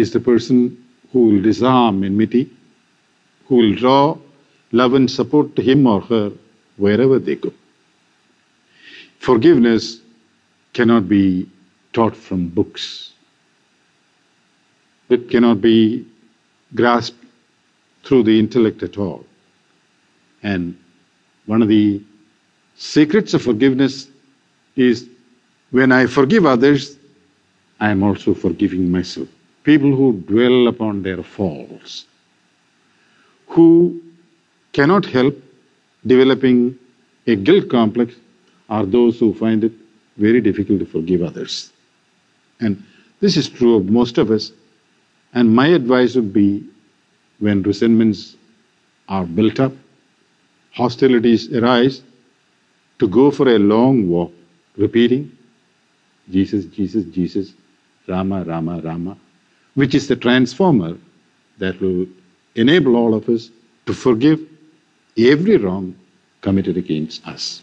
is the person who will disarm enmity, who will draw love and support to him or her wherever they go. Forgiveness cannot be taught from books. It cannot be grasped through the intellect at all. And one of the secrets of forgiveness is when I forgive others, I am also forgiving myself. People who dwell upon their faults, who cannot help developing a guilt complex, are those who find it very difficult to forgive others. And this is true of most of us. And my advice would be when resentments are built up, hostilities arise, to go for a long walk, repeating Jesus, Jesus, Jesus, Rama, Rama, Rama, which is the transformer that will enable all of us to forgive every wrong committed against us.